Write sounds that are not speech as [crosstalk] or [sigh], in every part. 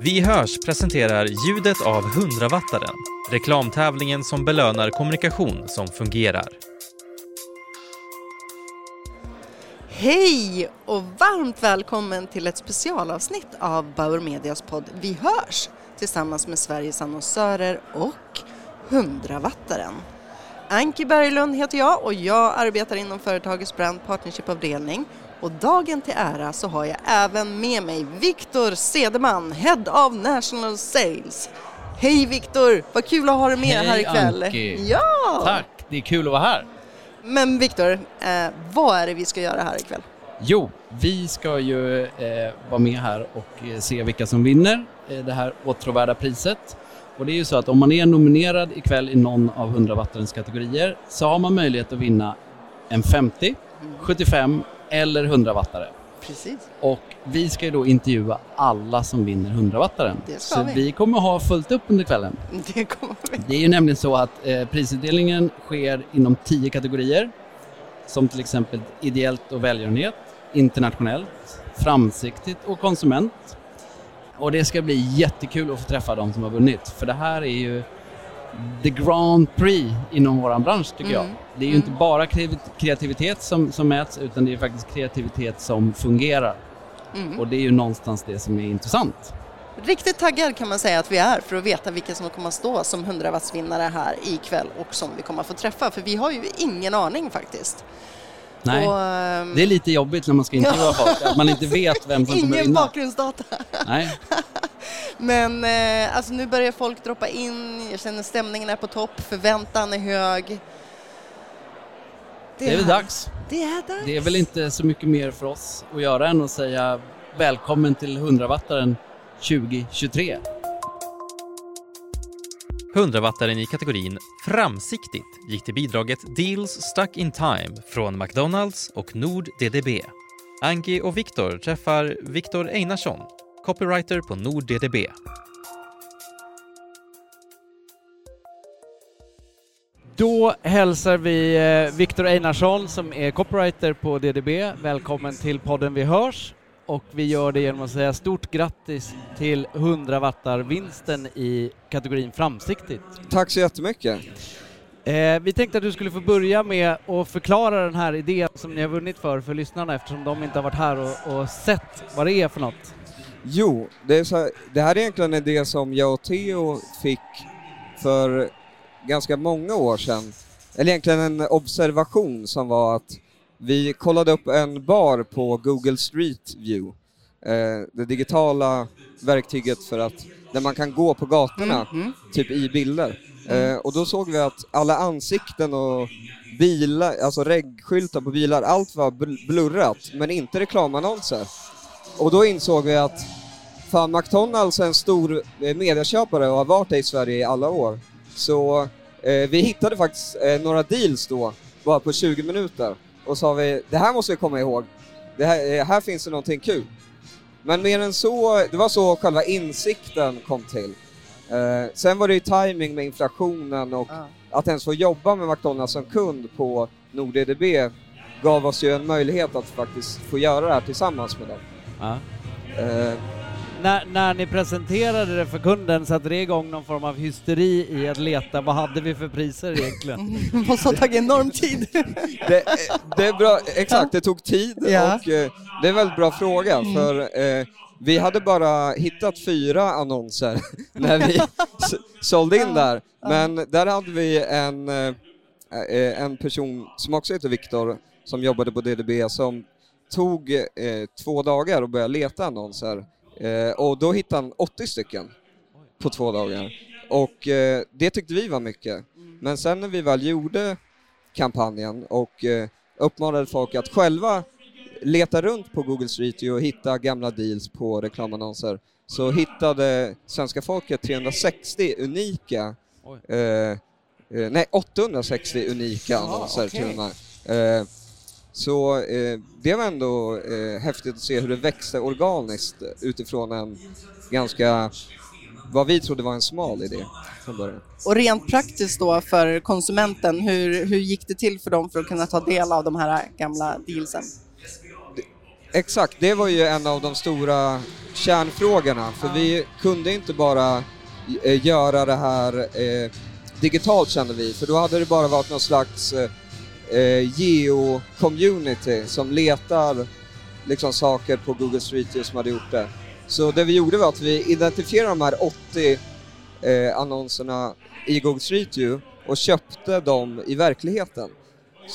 Vi hörs presenterar ljudet av 100-wattaren, reklamtävlingen som belönar kommunikation som fungerar. Hej och varmt välkommen till ett specialavsnitt av Bauer Medias podd Vi hörs tillsammans med Sveriges annonsörer och 100-wattaren. Anki Berglund heter jag och jag arbetar inom företagets brand partnership-avdelning och dagen till ära så har jag även med mig Viktor Sedeman, Head of National Sales. Hej Viktor, vad kul att ha dig med Hej, här ikväll. Anki. Ja! Tack, det är kul att vara här. Men Viktor, eh, vad är det vi ska göra här ikväll? Jo, vi ska ju eh, vara med här och eh, se vilka som vinner eh, det här åtråvärda priset. Och det är ju så att om man är nominerad ikväll i någon av 100 wattarens kategorier så har man möjlighet att vinna en 50, 75 eller 100 wattare. Precis. Och vi ska ju då intervjua alla som vinner 100 wattaren. Det ska Så vi. vi kommer ha fullt upp under kvällen. [laughs] Det kommer vi. Det är ju nämligen så att eh, prisutdelningen sker inom tio kategorier. Som till exempel ideellt och välgörenhet, internationellt, framsiktigt och konsument. Och det ska bli jättekul att få träffa de som har vunnit. För det här är ju the Grand Prix inom våran bransch tycker jag. Mm. Det är ju inte bara kreativ- kreativitet som, som mäts utan det är faktiskt kreativitet som fungerar. Mm. Och det är ju någonstans det som är intressant. Riktigt taggad kan man säga att vi är för att veta vilka som kommer att stå som 100 wattsvinnare här ikväll och som vi kommer att få träffa för vi har ju ingen aning faktiskt. Nej. Och, ehm, Det är lite jobbigt när man ska intervjua folk, att man inte [laughs] vet vem som kommer Ingen vinna. bakgrundsdata. Nej. [laughs] Men eh, alltså nu börjar folk droppa in, jag känner stämningen är på topp, förväntan är hög. Det är väl här- dags. Det är dags. Det är väl inte så mycket mer för oss att göra än att säga välkommen till 100-wattaren 2023. 100-wattaren i kategorin Framsiktigt gick till bidraget Deals Stuck in Time från McDonalds och Nord DDB. Anki och Viktor träffar Viktor Einarsson, copywriter på Nord DDB. Då hälsar vi eh, Viktor Einarsson som är copywriter på DDB. Välkommen till podden Vi hörs. Och vi gör det genom att säga stort grattis till 100 wattar vinsten i kategorin framsiktigt. Tack så jättemycket. Eh, vi tänkte att du skulle få börja med att förklara den här idén som ni har vunnit för, för lyssnarna eftersom de inte har varit här och, och sett vad det är för något. Jo, det, här, det här är egentligen en idé som jag och Theo fick för ganska många år sedan. Eller egentligen en observation som var att vi kollade upp en bar på Google Street View. Eh, det digitala verktyget för att, där man kan gå på gatorna, Mm. typ i bilder. Eh, och då såg vi att alla ansikten och bilar, alltså regskyltar på bilar, allt var bl- blurrat, men inte reklamannonser. Och då insåg vi att fan, McDonalds är en stor eh, medieköpare och har varit det i Sverige i alla år. Så eh, vi hittade faktiskt eh, några deals då, bara på 20 minuter. Och sa vi, det här måste vi komma ihåg. Det här, eh, här finns det någonting kul. Men mer än så, det var så själva insikten kom till. Eh, sen var det ju timing med inflationen och Ja. att ens få jobba med McDonalds som kund på NordEDB gav oss ju en möjlighet att faktiskt få göra det här tillsammans med dem. Eh, När, när ni presenterade det för kunden satte det igång någon form av hysteri i att leta vad hade vi för priser egentligen? [laughs] Det måste ha tagit enorm tid. det, eh, det är bra, exakt, det tog tid Ja. och eh, det är en väldigt bra fråga för eh, vi hade bara hittat fyra annonser [laughs] när vi sålde in där, men där hade vi en, eh, eh, en person som också heter Viktor som jobbade på DDB som tog eh, två dagar och började leta annonser eh, och då hittade han 80 stycken på två dagar och eh, det tyckte vi var mycket. Men sen när vi väl gjorde kampanjen och eh, uppmanade folk att själva leta runt på Google Street View och hitta gamla deals på reklamannonser så hittade svenska folket 360 unika, eh, eh, nej 860 unika annonser okej. till och med. Eh, så eh, det var ändå eh, häftigt att se hur det växte organiskt utifrån en ganska, vad vi trodde var en smal idé från början. Och rent praktiskt då för konsumenten, hur, hur gick det till för dem för att kunna ta del av de här gamla dealsen? exakt, det var ju en av de stora kärnfrågorna, för vi kunde inte bara eh, göra det här eh, digitalt kände vi, för då hade det bara varit någon slags eh, geo-community som letar liksom saker på Google Street View som hade gjort det. Så det vi gjorde var att vi identifierade de här 80 eh, annonserna i Google Street View och köpte dem i verkligheten.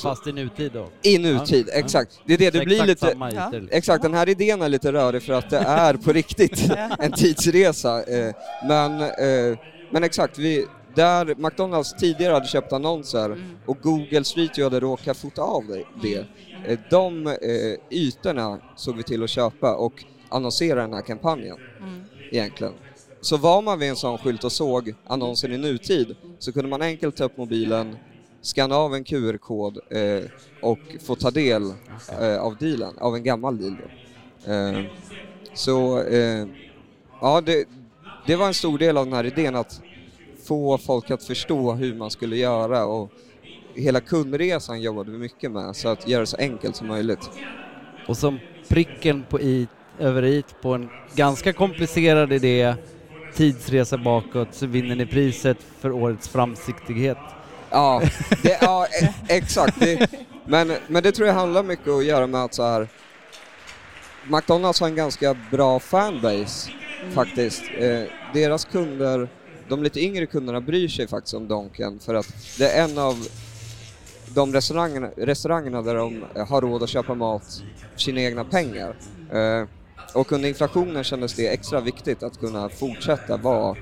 Fast i nutid då? I nutid, Ja, ja. exakt. Det är det, det blir lite... Ja. Exakt, den här idén är lite rörig för att det är på riktigt [laughs] en tidsresa. Eh, men, eh, men exakt, vi, där McDonalds tidigare hade köpt annonser Mm. och Google Street View hade råkat fota av det, det eh, de eh, ytorna såg vi till att köpa och annonsera den här kampanjen Mm. egentligen. Så var man vid en sån skylt och såg annonsen i nutid så kunde man enkelt ta upp mobilen, scanna av en QR-kod eh, och få ta del eh, av dealen, av en gammal deal. Eh, så eh, ja, det, det var en stor del av den här idén att få folk att förstå hur man skulle göra och hela kundresan jobbade vi mycket med, så att göra det så enkelt som möjligt. Och som pricken på i, över i på en ganska komplicerad idé, tidsresa bakåt, så vinner ni priset för årets framsiktighet. Ja, det, ja e- exakt. Det, men, men det tror jag handlar mycket att göra med att så här, McDonalds har en ganska bra fanbase faktiskt. Eh, deras kunder, de lite yngre kunderna bryr sig faktiskt om Donken för att det är en av de restaurangerna, restaurangerna där de har råd att köpa mat för sina egna pengar. Eh, och under inflationen kändes det extra viktigt att kunna fortsätta vara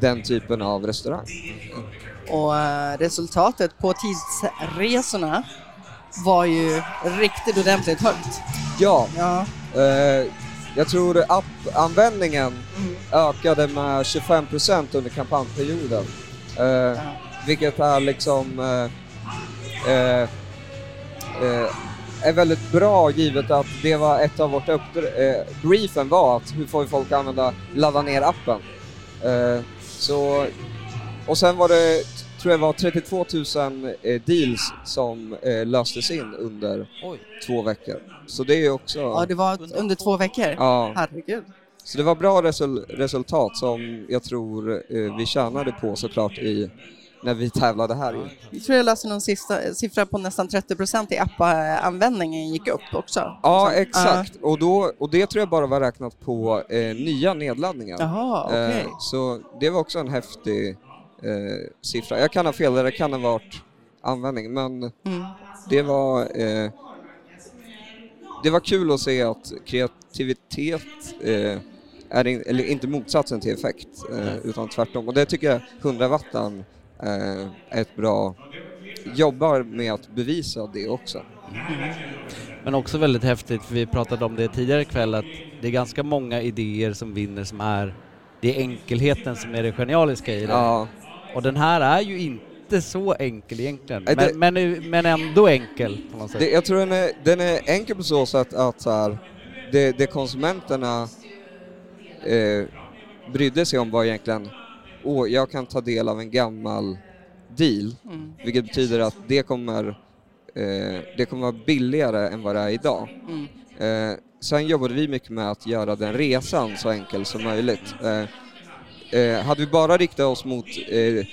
den typen av restaurang. Och eh, resultatet på tidsresorna var ju riktigt ordentligt högt. Ja, Ja. Eh, jag tror appanvändningen Mm. ökade med 25% under kampanjperioden. Eh, Vilket är liksom eh, eh, eh, är väldigt bra givet att det var ett av vårt uppdrag, eh, briefen var att hur får vi folk att använda, ladda ner appen. Så, och sen var det, tror jag var 32 000 eh, deals som eh, löstes in under Oj. två veckor. Så det är ju också... ja, det var under två veckor. Ja, Herregud. så det var bra resul resultat som jag tror eh, vi tjänade på såklart i, när vi tävlade här. Jag tror jag läste någon sista, siffra på nästan 30 procent i appanvändningen gick upp också. Ja, Så- exakt. Och, då, och det tror jag bara var räknat på eh, nya nedladdningar. Jaha, okej. Eh, så det var också en häftig eh, siffra. Jag kan ha fel, det kan ha varit användning, men Mm. det var eh, det var kul att se att kreativitet eh, är in, eller inte motsatsen till effekt, eh, utan tvärtom. Och det tycker jag 100 wattan eh, är ett bra, jobbar med att bevisa det också. Men också väldigt häftigt, för vi pratade om det tidigare ikväll, att det är ganska många idéer som vinner som är, det är enkelheten som är det genialiska i det. Ja, Och den här är ju inte så enkel egentligen, Nej, det- men, men, men ändå enkel på något sätt. det, jag tror den är, den är enkel på så sätt att så här, det, det konsumenterna eh, brydde sig om var egentligen, åh, jag kan ta del av en gammal deal Mm. Vilket betyder att det kommer, eh, det kommer vara billigare än vad det är idag. Mm. Eh, sen jobbade vi mycket med att göra den resan så enkel som möjligt. Eh, eh, hade vi bara riktat oss mot eh,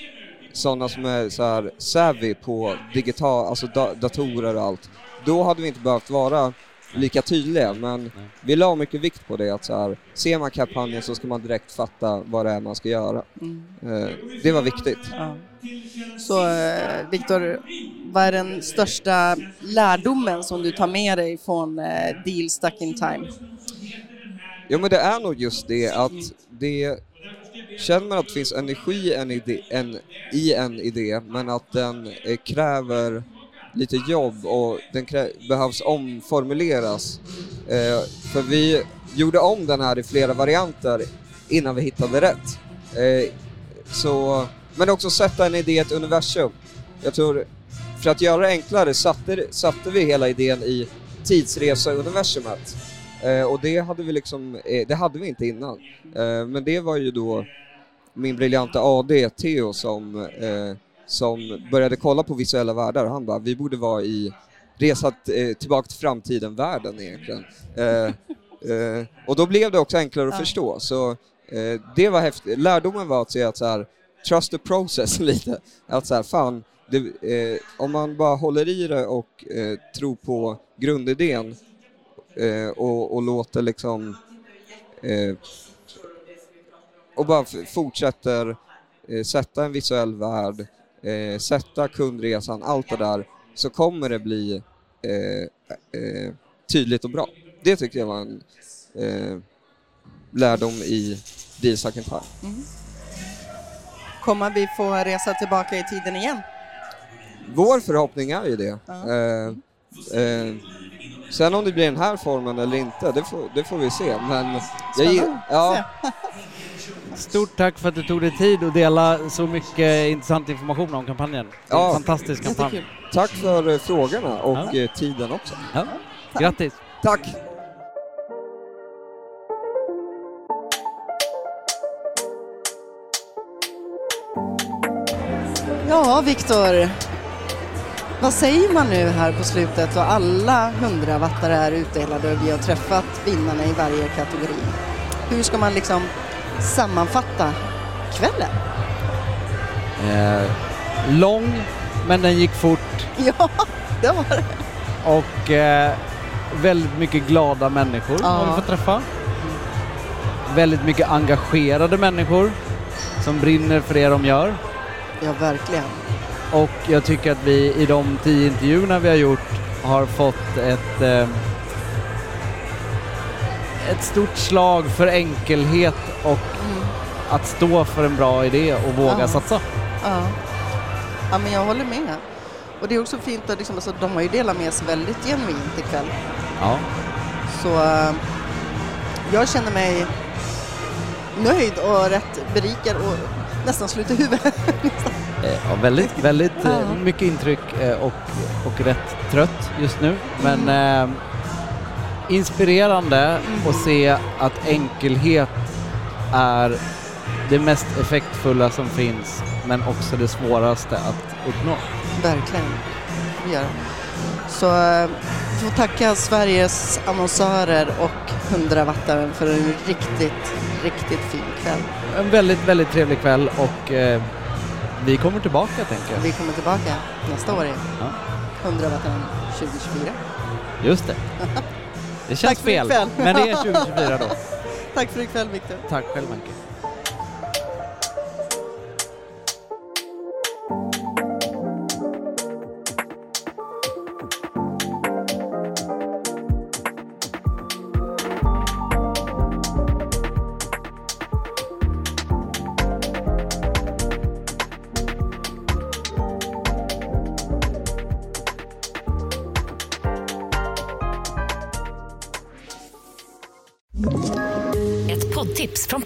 sådana som är så här savvy på digital, alltså da- datorer och allt, då hade vi inte behövt vara lika tydliga, men vi la mycket vikt på det att så här, ser man kampanjen så ska man direkt fatta vad det är man ska göra. Mm. Eh, det var viktigt. Ja. Så eh, Viktor, vad är den största lärdomen som du tar med dig från eh, Deal Stuck in Time? Ja men det är nog just det att det känner att det finns energi i en idé, en, i en idé men att den eh, kräver lite jobb och den krä, behövs omformuleras. Eh, för vi gjorde om den här i flera varianter innan vi hittade rätt. Eh, så, men också sätta en idé i ett universum. Jag tror, för att göra det enklare satte, satte vi hela idén i tidsresa-universumet. Eh, och det hade vi liksom, eh, det hade vi inte innan. Eh, men det var ju då min briljanta AD, Theo, som, eh, som började kolla på visuella världar. Han bara, vi borde vara i resa eh, tillbaka till framtiden-världen egentligen. Eh, eh, och då blev det också enklare att Ja. förstå. Så eh, det var häftigt. Lärdomen var att se att så här, trust the process [laughs] lite. Att så här, fan, det, om man bara håller i det och tror på grundidén och, och låter liksom och bara fortsätter eh, sätta en visuell värld, eh, sätta kundresan, allt det där, så kommer det bli eh, eh, tydligt och bra. Det tycker jag var en eh, lärdom i Deal in Time. Kommer vi få resa tillbaka i tiden igen? Vår förhoppning är ju det. Eh, sen om det blir den här formen eller inte, det får, det får vi se. Men jag, ja, [laughs] Stort tack för att du tog dig tid att dela så mycket intressant information om kampanjen. Ja. fantastisk kampanj. Tack för eh, frågorna och Ja. eh, tiden också. Ja. Grattis! Tack! Ja, Viktor. Vad säger man nu här på slutet och alla 100 wattare är utdelade och vi har träffat vinnarna i varje kategori? Hur ska man liksom sammanfatta kvällen? Eh, lång, men den gick fort [laughs] Ja, det var det. och eh, väldigt mycket glada människor Ja. har vi fått träffa. Väldigt mycket engagerade människor som brinner för det de gör. Ja, verkligen. Och jag tycker att vi i de tio intervjuerna vi har gjort har fått ett, eh, ett stort slag för enkelhet och Mm. att stå för en bra idé och våga Ja. satsa. Ja. ja, men jag håller med. Och det är också fint att liksom, alltså, de har ju delat med sig väldigt genuint ikväll. Ja. Så eh, jag känner mig nöjd och rätt berikad och nästan slut i huvudet. [laughs] Eh, Ja, väldigt, väldigt eh, mycket intryck och, och rätt trött just nu. Men eh, inspirerande att se att enkelhet är det mest effektfulla som finns men också det svåraste att uppnå. Verkligen. Det. Så eh, vi får tacka Sveriges annonsörer och 100-wattaren för en riktigt, riktigt fin kväll. En väldigt, väldigt trevlig kväll och eh, vi kommer tillbaka tänker jag. Vi kommer tillbaka nästa år igen. Ja. 100-wattaren 2024. Just det. [laughs] Det känns Tack för fel, men det är [laughs] 2024 då. Tack för ikväll Viktor. Tack själv Anke.